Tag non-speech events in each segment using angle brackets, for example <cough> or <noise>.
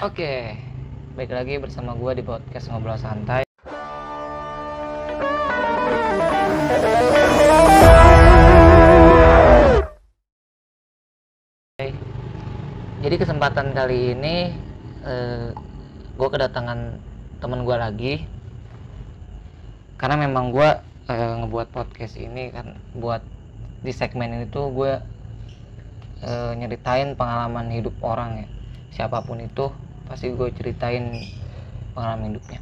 Oke, baik lagi bersama gue di podcast ngobrol santai. Jadi kesempatan kali ini eh, gue kedatangan temen gue lagi. Karena memang gue eh, ngebuat podcast ini kan buat di segmen ini tuh gue eh, nyeritain pengalaman hidup orang ya. Siapa pun itu pasti gue ceritain pengalaman hidupnya.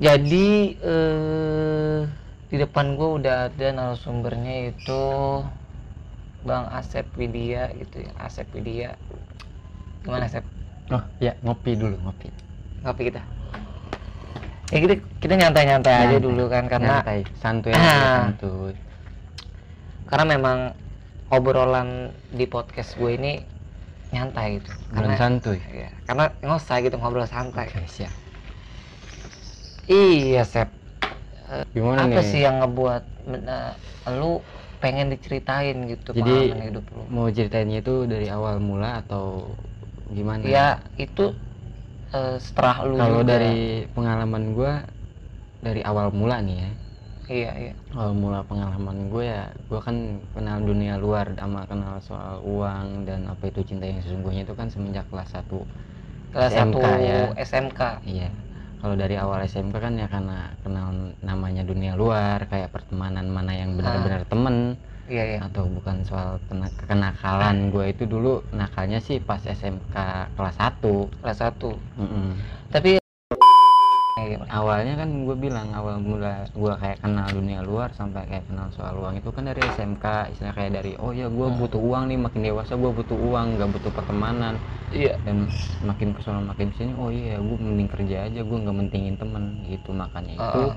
Jadi eh, di depan gue udah ada narasumbernya itu Bang Asep Widya gitu ya. Asep Widya. Gimana Asep? Oh ya ngopi dulu ngopi. ngopi kita? Ya kita kita nyantai-nyantai aja Nyantai, dulu kan karena Nyantai, santuy Ah. aja, santuy. karena memang obrolan di podcast gue ini nyantai gitu Belum karena santuy. ya, karena usah gitu ngobrol santai Oke siap. iya Sep Gimana apa nih? sih yang ngebuat eh, lu pengen diceritain gitu Jadi pengalaman hidup lu mau ceritainnya itu dari awal mula atau gimana? ya itu eh, setelah lu Kalau dari pengalaman gua dari awal mula nih ya. Iya iya. Awal mula pengalaman gue ya, gue kan kenal dunia luar sama kenal soal uang dan apa itu cinta yang sesungguhnya itu kan semenjak kelas 1 kelas SMK satu ya. SMK Iya. Kalau dari awal SMK kan ya karena kenal namanya dunia luar, kayak pertemanan mana yang benar-benar temen. Iya iya. Atau bukan soal kena- kenakalan. Gue itu dulu nakalnya sih pas SMK kelas 1 kelas satu. Mm-mm. tapi Iya, awalnya kan gue bilang awal mula gue kayak kenal dunia luar sampai kayak kenal soal uang itu kan dari SMK istilah kayak dari oh ya gue Hmm. butuh uang nih makin dewasa gue butuh uang gak butuh pertemanan. Iya. Dan makin ke sana makin sini oh iya gue mending kerja aja gue nggak mentingin temen gitu. Makanya itu Heeh.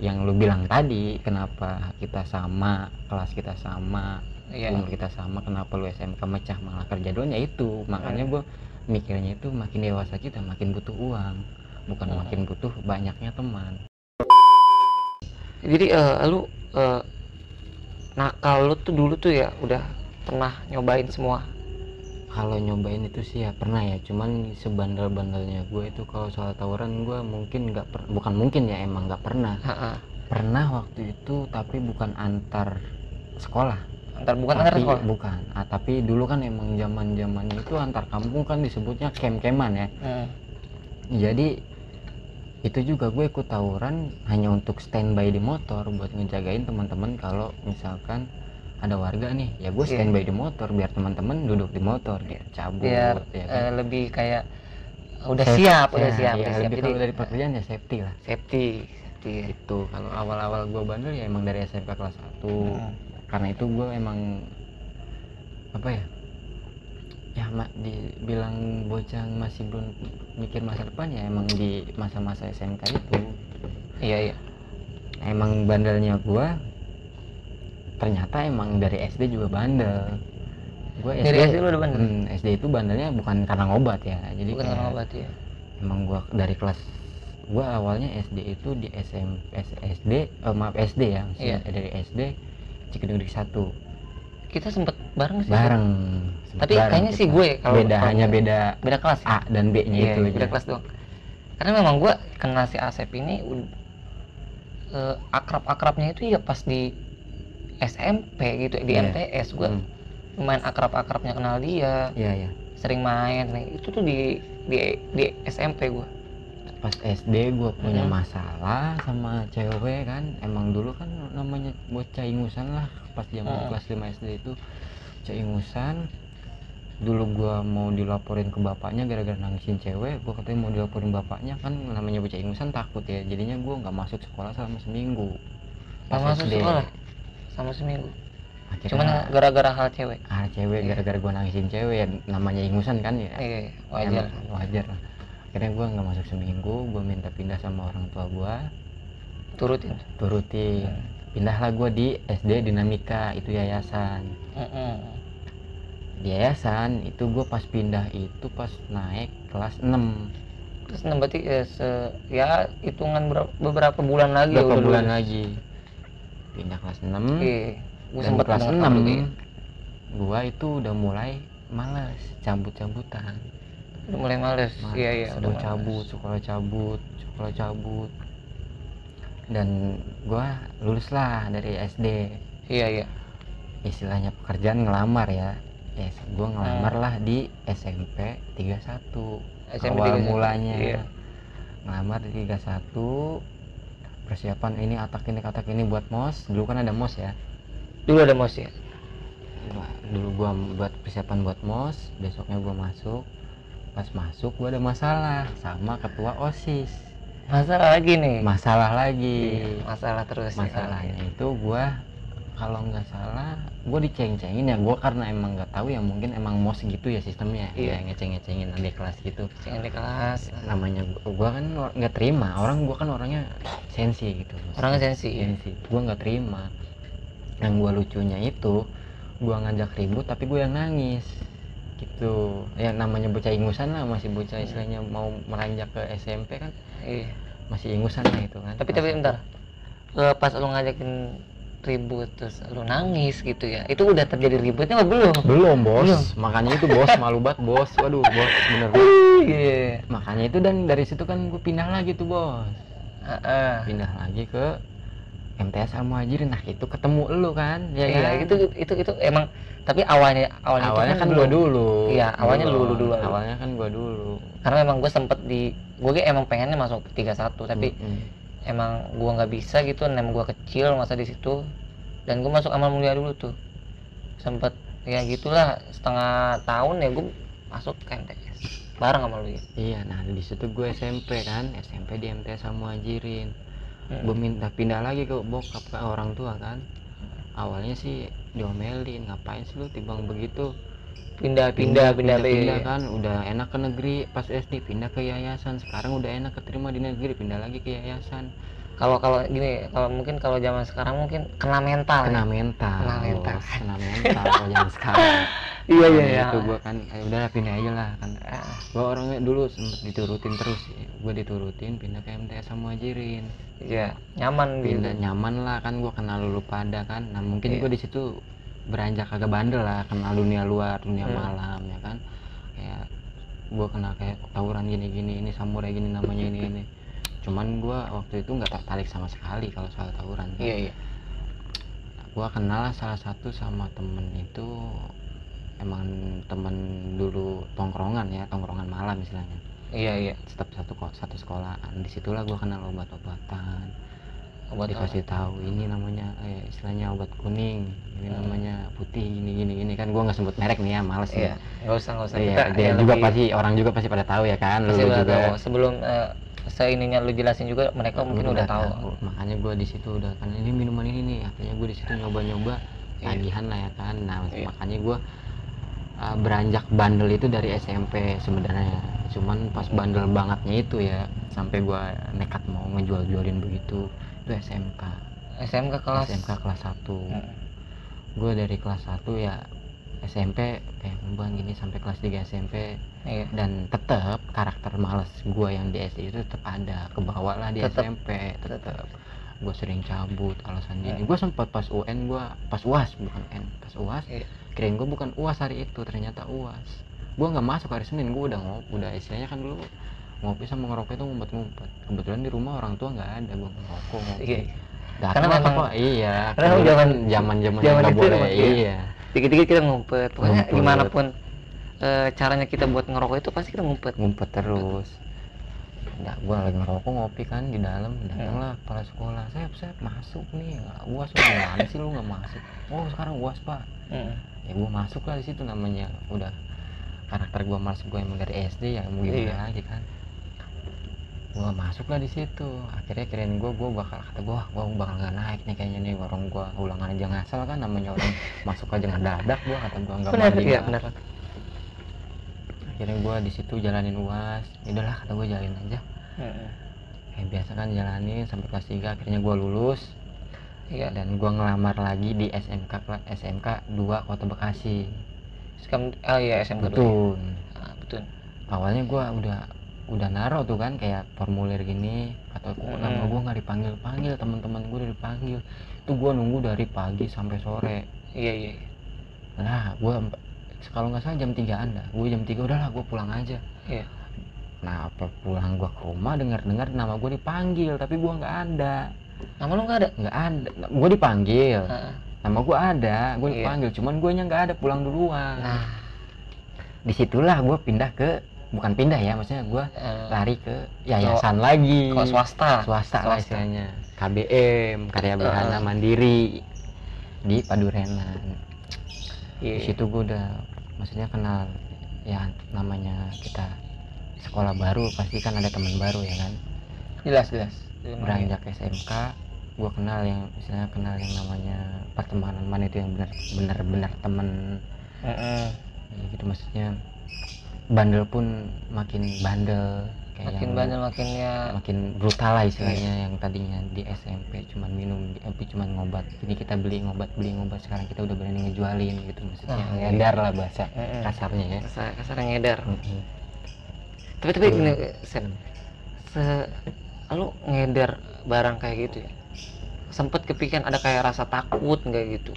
yang lu bilang tadi kenapa kita sama kelas kita sama iya. umur kita sama kenapa lu SMK mecah malah kerja doang ya itu. Makanya Hmm. gue mikirnya itu makin dewasa kita makin butuh uang bukan Hmm. makin butuh banyaknya teman. Jadi eh, lu eh, nakal lu tuh dulu tuh ya udah pernah nyobain semua? Kalau nyobain itu sih ya pernah ya cuman sebandel-bandelnya gue itu kalau soal tawuran gue mungkin nggak per- bukan mungkin ya emang nggak pernah. Heeh. pernah waktu itu tapi bukan antar sekolah. Antar bukan antar tapi, sekolah? bukan. Ah, tapi dulu kan emang zaman zamannya itu antar kampung kan disebutnya kem-keman ya. Hmm. jadi itu juga gue ikut tawuran hanya untuk standby di motor buat ngejagain teman-teman kalau misalkan ada warga nih. Ya gue Iya. standby di motor biar teman-teman duduk di motor biar cabut biar ya eh, kan. lebih kayak udah Safe- siap udah ya, siap ya, udah siap. lebih jadi kalau dari pekerjaan ya safety lah. Safety safety. Itu kalau awal-awal gue bandel ya emang dari SMK kelas 1 Hmm. karena itu gue emang apa ya ya mak dibilang bocah masih belum mikir masa depan ya emang di masa-masa SMK itu. Iya iya. Emang bandelnya gue ternyata emang dari SD juga bandel. Gue Dari SD lu udah bandel? Hmm, SD itu bandelnya bukan karena ngobat ya jadi bukan kayak karena obat ya emang gue dari kelas gue awalnya SD itu di SM SD eh, maaf SD ya maksudnya Iya. dari SD Cikedugduk satu kita sempet bareng sih bareng sempet Tapi bareng kayaknya sih kita. gue kalau- beda kalau- hanya beda beda kelas ya? A dan B nya Iya, itu beda aja. kelas doang karena memang gua kenal si Asep ini ud- eh, akrab-akrabnya itu ya pas di SMP gitu di Iya. MTS gua Hmm, lumayan akrab-akrabnya kenal dia iya ya sering main nih itu tuh di di di SMP gua pas SD gue punya Hmm. masalah sama cewek kan emang dulu kan namanya bocah ingusan lah pas zaman Hmm. kelas 5 SD itu bocah ingusan dulu gua mau dilaporin ke bapaknya gara-gara nangisin cewek gua katanya mau dilaporin bapaknya kan namanya bocah ingusan takut ya jadinya gua nggak masuk sekolah selama seminggu Pas masuk SD. sekolah? sama seminggu Akhirnya, cuman gara-gara hal cewek ah cewek Iya. gara-gara gua nangisin cewek ya namanya ingusan kan ya iya wajar Emang wajar lah akhirnya gua nggak masuk seminggu gua minta pindah sama orang tua gua. Turutin? Turutin. Pindahlah gua di SD Dinamika itu yayasan. Mm-mm. di yayasan itu gue pas pindah itu pas naik kelas 6 terus nah, berarti eh, se ya hitungan ber- beberapa bulan lagi ya berapa udah bulan lagi. Pindah kelas 6 Oke, gue dan sempat kelas dengar 6 juga ya. gua itu udah mulai males cabut-cabutan udah mulai males iya iya udah cabut sekolah cabut sekolah cabut. Dan gua lulus lah dari SD iya iya. Istilahnya pekerjaan ngelamar ya. Yes, gua Hmm. ngelamar lah di SMP 31 SMP awal 31, mulanya. iya. ngelamar di 31 persiapan ini atak ini atak ini buat mos. Dulu kan ada mos ya? Dulu ada mos ya dulu gua buat persiapan buat mos. Besoknya gua masuk pas masuk gua ada masalah sama ketua osis. Masalah lagi nih? Masalah lagi. Iya, masalah terus ya. masalahnya itu gua kalau nggak salah gua diceng-cengin ya. Gua karena emang nggak tahu ya mungkin emang mos gitu ya sistemnya. Iya. ya ngeceng-ngecengin adik kelas gitu. Di kelas. Namanya gua, gua kan nggak terima. Orang gua kan orangnya sensi gitu. Orangnya sensi ya? sensi. Gua nggak terima. Yang gua lucunya itu gua ngajak ribut tapi gua yang nangis gitu. Ya namanya bocah ingusan lah masih bocah istilahnya mau meranjak ke SMP kan? Iya. Masih ingusan lah itu kan. Tapi tapi bentar. Eh, pas lu ngajakin ribut terus lu nangis gitu ya itu udah terjadi ributnya apa belum? Belum bos. Belum. makanya itu bos malu banget bos. Waduh bos bener. Bos <laughs> iya. Makanya itu dan dari situ kan gue pindah lagi tuh bos. Heeh. pindah lagi ke MTS Al Muhajirin nah itu ketemu lu kan ya iya kan? itu itu itu emang tapi awalnya awalnya, awalnya kan belum. gua dulu Iya, awalnya Belum. lu- lu dulu. awalnya kan gua dulu karena emang gue sempet di gue emang pengennya masuk 31 tapi Mm-mm. emang gua nggak bisa gitu nem gua kecil masa di situ dan gue masuk amal mulia dulu tuh sempet ya gitulah setengah tahun ya gue masuk ke MTS bareng sama lu ya iya nah di situ gue SMP kan SMP di MTS Al Muhajirin Hmm. gue minta pindah lagi ke bokap ke orang tua kan. Awalnya sih diomelin ngapain sih lu timbang begitu? Pindah pindah pindah, pindah, pindah, kan. Udah enak ke negeri pas SD pindah ke yayasan. Sekarang udah enak keterima di negeri pindah lagi ke yayasan kalau kalau gini kalau mungkin kalau zaman sekarang mungkin kena mental kena ya. mental. Kena mental. kena mental kalau zaman sekarang. <laughs> Iya iya iya. itu gue kan eh, udahlah pindah aja lah kan. Ah, gue orangnya dulu sempet diturutin terus gue diturutin pindah ke MTS sama Muhajirin iya nyaman gitu. Pindah nyaman lah kan. Gue kenal lu pada kan. Nah mungkin Iya. gue di situ beranjak agak bandel lah kenal dunia luar dunia Hmm. malam ya kan. Kayak gue kenal kayak tawuran gini gini ini samurai gini namanya ini ini cuman gue waktu itu nggak tertarik sama sekali kalau soal tawuran kan. iya iya. Gue kenal lah salah satu sama temen itu emang temen dulu tongkrongan ya tongkrongan malam istilahnya. Iya iya. Tetap satu kok satu sekolahan. Di situlah gue kenal obat-obatan. Obat dikasih tahu ini namanya eh, istilahnya obat kuning ini Hmm. namanya putih gini gini gini. Kan gue nggak sebut merek nih ya males iya nih nggak usah nggak usah. Iya Kita dia juga lebih- pasti orang juga pasti pada tahu ya kan lu pasti udah juga. tahu. sebelum eh, seininya lu jelasin juga mereka mungkin udah tahu. makanya gue di situ udah kan ini minuman ini nih. Akhirnya gue di situ nyoba-nyoba Iya. tagihan lah ya kan. Nah Iya. makanya gue uh, beranjak bandel itu dari SMP sebenarnya. Cuman pas bandel bangetnya itu ya sampai gue nekat mau ngejual-jualin begitu. Itu SMK SMK kelas. SMK kelas 1 Hmm. gue dari kelas 1 ya SMP kayak ngembang gini sampai kelas 3 SMP iya. Dan tetap karakter males gue yang di SD itu tetap ada kebawa lah di Tetep. SMP tetap gue sering cabut alasan gini Hmm. gue sempat pas UN gue pas uas bukan N pas uas Iya. kirain gue bukan uas hari itu ternyata uas gue nggak masuk hari Senin gue udah ngop udah istilahnya kan dulu ngopi sama ngerokok itu ngumpet-ngumpet. Kebetulan di rumah orang tua nggak ada gue ngerokok ngopi. Iya. Datang Karena lah memang- apa iya karena zaman- zaman zaman zaman nggak boleh iya. iya. Dikit-dikit kita ngumpet pokoknya Ngumpet. gimana pun eh, caranya kita buat ngerokok itu pasti kita ngumpet. Ngumpet terus. Nah, gua lagi ngerokok ngopi kan di dalam. Hmm. datanglah kepala sekolah. Saya saya masuk nih. Lu gimana sih lu nggak masuk? Oh sekarang uas pak Hmm. ya gua masuk lah di situ namanya. Udah karakter gua masuk gua emang dari SD ya mau gimana Iya. lagi kan. Gua masuk lah di situ. Akhirnya kirain gua gua bakal kata gua gua bakal nggak naik nih kayaknya nih orang gua. Ulangan aja ngasal kan namanya orang. <laughs> Masuk aja ngedadak gua kata gua nggak mandi nggak benar akhirnya gua di situ jalanin uas. Ya udahlah kata gua jalanin aja. Hmm. kayak biasa kan jalanin sampai kelas 3 akhirnya gua lulus. Iya. Dan gua ngelamar lagi di SMK SMK 2 Kota Bekasi. Sekam, oh iya SMK betul. Ah, betul. Awalnya gua udah udah naro tuh kan kayak formulir gini. Atau kok nama Hmm. gua nggak dipanggil panggil teman-teman gua udah dipanggil. Itu gua nunggu dari pagi sampai sore. Iya iya iya. nah gua kalau nggak salah jam 3 anda gue jam 3 udahlah gue pulang aja Iya. nah apa pulang gue ke rumah dengar dengar nama gue dipanggil tapi gue nggak ada Nama lu nggak ada? nggak ada gue dipanggil Heeh. nama gue ada gue Iya. dipanggil cuman gue nya nggak ada pulang duluan Nah, di situlah gue pindah ke bukan pindah ya maksudnya gue eh, lari ke yayasan lagi kalau swasta. swasta lah Swasta. istilahnya KBM Karya Berhana Heeh. Mandiri di Padurenan Iya. di situ gue udah maksudnya kenal ya namanya kita sekolah baru pasti kan ada teman baru ya kan Jelas jelas. Beranjak SMK gue kenal yang misalnya kenal yang namanya pertemanan mana itu yang benar benar benar temen Heeh. ya gitu maksudnya bandel pun makin bandel Makin yang banyak makin ya. makin brutal lah istilahnya yang tadinya di SMP cuman minum di MP cuman ngobat ini kita beli ngobat beli ngobat sekarang kita udah berani ngejualin gitu maksudnya Ah, iya. ngedar lah bahasa Heeh. kasarnya ya Kasar, kasar ngedar. Mm-mm. Tapi tapi gini, Sen, se lu ngedar barang kayak gitu ya. Sempet kepikiran ada kayak rasa takut nggak gitu.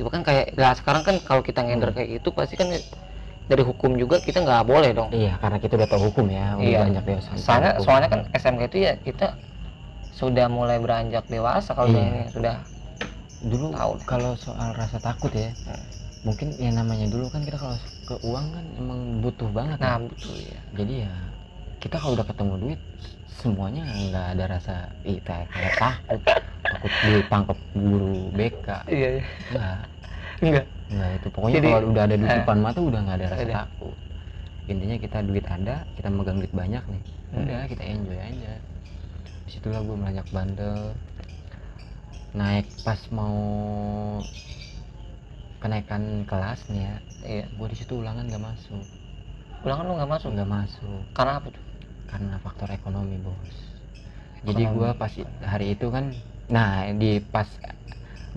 Ya kan kayak lah sekarang kan kalau kita ngedar Hmm. kayak gitu pasti kan dari hukum juga kita nggak boleh dong. iya karena kita udah tahu hukum ya udah Iya. banyak ya sampai Soalnya hukum. soalnya kan SMK itu ya kita sudah mulai beranjak dewasa kalau Iya. ini sudah dulu tahu kalau soal rasa takut ya Hmm. mungkin ya namanya dulu kan kita kalau ke uang kan emang butuh banget nah ya. betul ya. jadi ya kita kalau udah ketemu duit semuanya nggak ada rasa ih kayak takut takut ditangkap guru BK Iya iya. enggak Enggak. Enggak itu pokoknya Jadi, kalau udah ada duit di eh, depan mata udah nggak ada rasa udah. takut intinya kita duit ada kita megang duit banyak nih Hmm. udah kita enjoy aja di situlah gue melanjak bandel naik pas mau kenaikan kelas nih ya Iya. gue di situ ulangan gak masuk Ulangan lu nggak masuk. nggak masuk Karena apa tuh? karena faktor ekonomi bos jadi gua pas hari itu kan nah di pas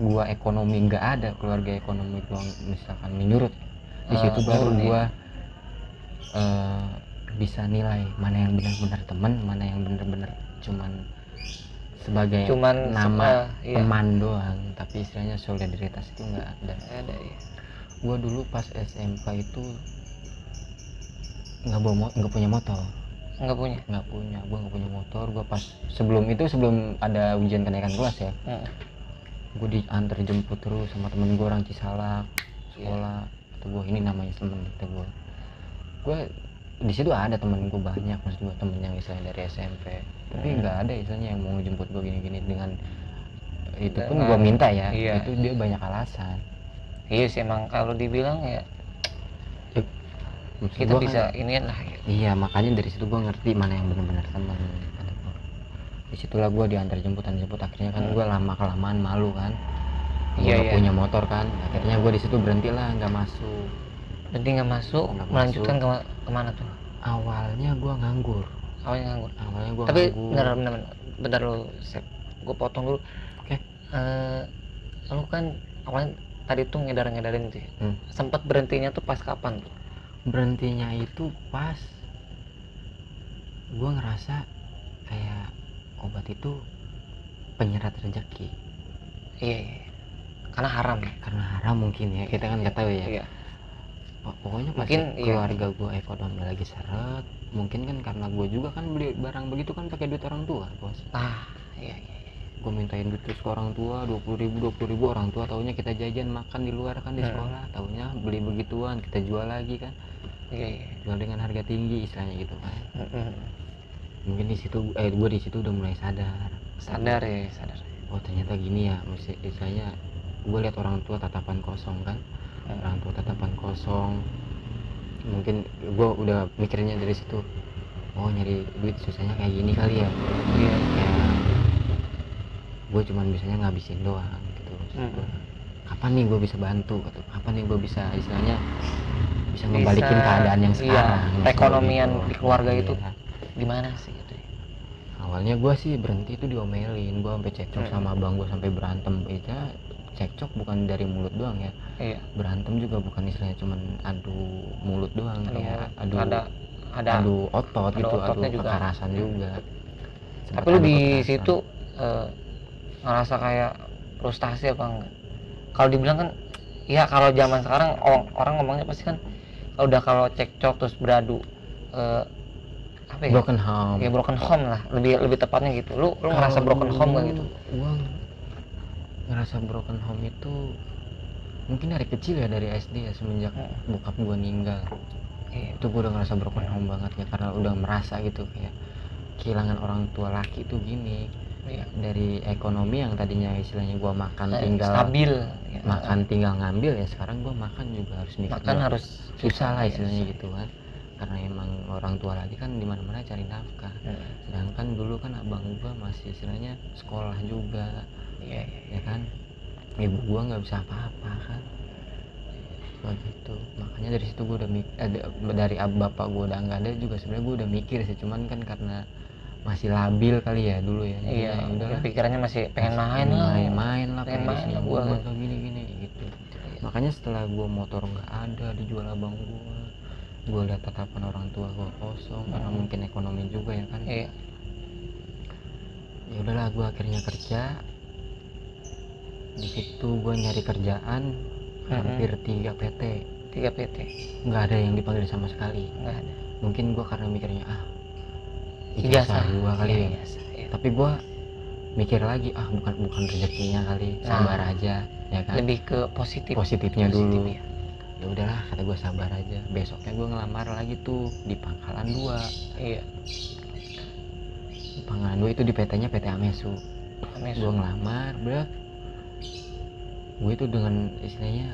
gua ekonomi nggak ada keluarga ekonomi gua misalkan menurut di Eh, situ baru menurun, gua eh, bisa nilai mana yang benar-benar teman mana yang benar-benar cuman sebagai Cuman nama se- eh, iya. teman doang tapi istilahnya solidaritas itu nggak ada Ada ya. gua dulu pas SMK itu nggak bawa nggak punya motor Nggak punya. nggak punya gue nggak punya motor gue pas sebelum itu sebelum ada ujian kenaikan kelas ya Heeh. Gue diantar jemput terus sama temen gue orang Cisalak sekolah atau gue ini namanya temen kata gue gue di situ ada temen gue banyak maksud gue temen yang misalnya dari SMP tapi Hmm. nggak ada istilahnya yang mau ngejemput gue gini-gini dengan itu pun gue minta ya iya. itu dia banyak alasan Iya sih emang kalau dibilang ya Maksud kita gua kan- bisa inian lah ya. Iya makanya dari situ gue ngerti mana yang benar-benar teman. Di situlah gue diantar jemputan jemput akhirnya kan Hmm. gue lama kelamaan malu kan. Gue Iya, nggak iya. punya motor kan. Akhirnya gue di situ berhenti lah nggak masuk. Berarti nggak masuk, Nggak melanjutkan ke ke mana tuh? Awalnya gue nganggur. Awalnya nganggur. Awalnya gue Tapi nganggur. bener bener, bentar lu, Sep. Gue potong dulu. Oke. Eh, lu kan awalnya tadi tuh ngedar-ngedarin tuh. ya. Hmm. Sempat berhentinya tuh pas kapan tuh? Berhentinya itu pas gue ngerasa kayak obat itu penyerat rezeki. Iya, iya. iya. Karena haram ya. Karena haram mungkin ya kita kan nggak tahu ya. Iya. Pok- pokoknya Mungkin, iya. keluarga gue ekonomi lagi seret mungkin kan karena gue juga kan beli barang begitu kan pakai duit orang tua bos Ah, iya iya. iya. gue mintain duit terus ke orang tua dua puluh ribu dua ribu orang tua taunya kita jajan makan di luar kan di Hmm. sekolah taunya beli begituan kita jual lagi kan Iya iya. jual dengan harga tinggi istilahnya gitu kan Mm-mm. Mungkin di situ eh gue di situ udah mulai sadar Sadar ya, sadar. oh ternyata gini ya istilahnya gue lihat orang tua tatapan kosong kan orang tua tatapan kosong mungkin gue udah mikirnya dari situ oh nyari duit susahnya kayak gini kali ya Iya. ya gue cuman bisanya ngabisin doang gitu maksud Mm. gua. kapan nih gue bisa bantu gitu kapan nih gue bisa istilahnya bisa ngebalikin Bisa, keadaan yang iya, sekarang gua perekonomian gitu. di keluarga itu. Iya. Gimana sih gitu ya? awalnya gue sih berhenti itu diomelin gue sampai cekcok Hmm. sama abang gue sampai berantem itu cekcok bukan dari mulut doang ya Iya. berantem juga bukan istilahnya cuman adu mulut doang Adu ya adu ada ada adu otot ada gitu adu juga. kekerasan juga tapi Sempet lu adu di kekerasan. situ eh, ngerasa kayak frustasi apa enggak kalau dibilang kan ya kalau zaman sekarang orang, orang ngomongnya pasti kan udah kalau cekcok terus beradu eh, apa ya? Broken home. Ya broken home lah. Lebih lebih tepatnya gitu. Lu lu ngerasa broken home gak gitu? gua ngerasa broken home itu mungkin dari kecil ya dari SD ya semenjak Hmm. bokap gua meninggal iya. Itu gua udah ngerasa broken home banget ya karena udah merasa gitu kayak kehilangan orang tua laki tuh gini. Iya. Dari ekonomi yang tadinya istilahnya gua makan Eh, tinggal stabil ya. makan tinggal ngambil ya sekarang gua makan juga harus mikir makan harus susah lah ya, istilahnya susah. gitu kan karena emang orang tua lagi kan di mana cari nafkah. Hmm. sedangkan dulu kan abang gua masih istilahnya sekolah juga. Iya iya ya kan? Ibu gua nggak bisa apa-apa kan? Begitu makanya dari situ gua udah mik- eh, dari ab- bapak gua udah nggak ada juga sebenarnya gua udah mikir sih. Cuman kan karena masih labil kali ya dulu ya. Iya ya udahlah pikirannya masih pengen Masih main lah. main-main lah Pengen main lah atau gini gini gitu. Makanya setelah gua motor nggak ada dijual abang gua gua lihat tatapan orang tua gua kosong karena Hmm. mungkin ekonomi juga ya kan. Iya. Ya udahlah gua akhirnya kerja. Di situ gua nyari kerjaan hampir tiga PT. Tiga PT? Nggak ada yang dipanggil sama sekali. Nggak ada. Mungkin gua karena mikirnya ah ijazah ijazah gua kali Iya, ya. ijazah, iya. tapi gua mikir lagi ah bukan bukan rezekinya kali Nah. sabar aja ya kan. Lebih ke positif. Positifnya Positif, dulu. ya. Ya udahlah kata gue sabar aja. Besoknya gue ngelamar lagi tuh di pangkalan dua. Iya. Pangkalan dua itu di PT nya PT Amesu. Amesu. gue ngelamar berat gue itu dengan istilahnya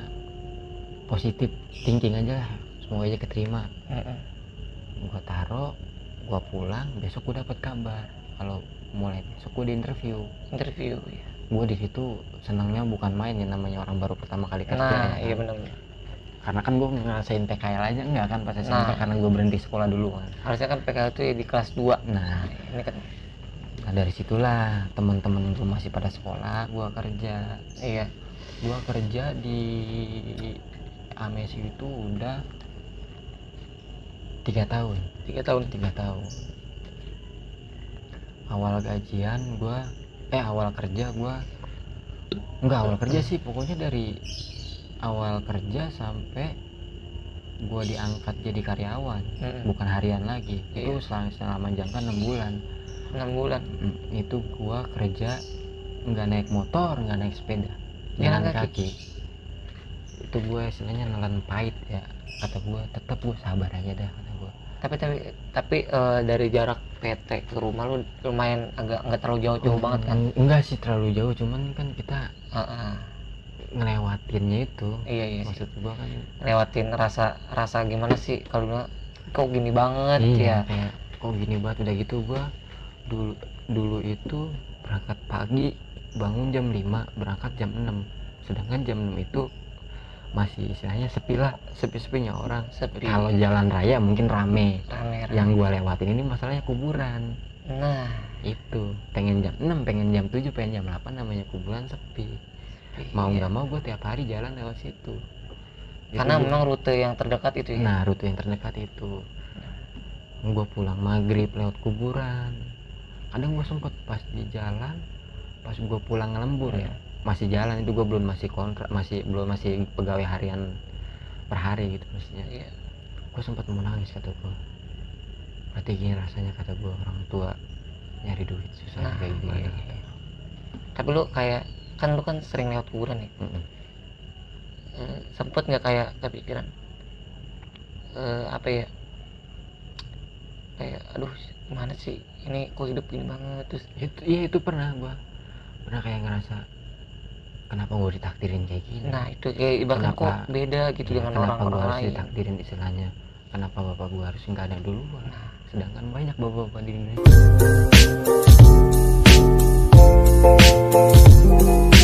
positif thinking aja lah. Semoga aja keterima. Mm-mm. gue taro gue pulang besok gue dapat kabar. Kalau mulai besok gue di interview. Interview ya gue di situ senangnya bukan main ya namanya orang baru pertama kali kerja nah ya iya benar karena kan gue ngerasain PKL aja enggak kan pas SMP Nah. karena gue berhenti sekolah dulu kan harusnya kan PKL itu ya di kelas 2 nah ini kan Nah dari situlah teman-teman gue masih pada sekolah, gue kerja. iya Gue kerja di Amesi itu udah tiga tahun, tiga tahun tiga tahun. Awal gajian gue, eh awal kerja gue, enggak awal kerja sih, pokoknya dari awal kerja sampai gue diangkat jadi karyawan, Mm-mm. bukan harian lagi. Iya. Itu selama, selama jangka enam bulan. enam bulan Hmm, itu gua kerja nggak naik motor nggak naik sepeda Jalan kaki. kaki. itu gue istilahnya nelan pahit ya kata gua tetap gua sabar aja dah kata gua tapi tapi tapi eh, dari jarak PT ke rumah lu lumayan agak nggak terlalu jauh-jauh banget kan Eng- enggak sih terlalu jauh cuman kan kita Heeh. Ngelewatinnya itu. Iya iya sih. maksud gua kan lewatin rasa rasa gimana sih kalau bilang kok gini banget? Iya ya kayak kok gini banget? Udah gitu gua dulu dulu itu berangkat pagi bangun jam 5 berangkat jam 6 sedangkan jam 6 itu masih istilahnya sepi lah sepi-sepinya orang. Sepi. Kalau jalan raya mungkin rame. Rame rame. Yang gua lewatin ini masalahnya kuburan. Nah. Itu pengen jam 6 pengen jam 7 pengen jam 8 namanya kuburan sepi mau iya. nggak mau gue tiap hari jalan lewat situ. Itu karena gua- memang rute yang terdekat itu ya? Nah rute yang terdekat itu. Gue pulang maghrib lewat kuburan. Kadang gue sempet pas di jalan pas gue pulang ngelembur ya masih jalan. Itu gue belum masih kontrak masih belum masih pegawai harian per hari gitu maksudnya. Iya. gue sempat mau nangis kata gue berarti gini rasanya kata gue orang tua nyari duit susah Nah, kayak gimana iya, iya. tapi lu kayak kan lu kan sering lewat kuburan nih Mm-mm. Eh, sempet nggak kayak kepikiran eh, apa ya? Kayak aduh gimana sih? Ini kok hidup gini banget? Terus itu iya itu pernah gue pernah kayak ngerasa kenapa gue ditakdirin kayak gini? Nah itu kayak bahkan kok beda gitu Ya, dengan kenapa orang-orang gua harus lain. ditakdirin istilahnya? Kenapa bapak gue harus nggak ada duluan? Nah. Sedangkan banyak bapak-bapak di Indonesia Thank you.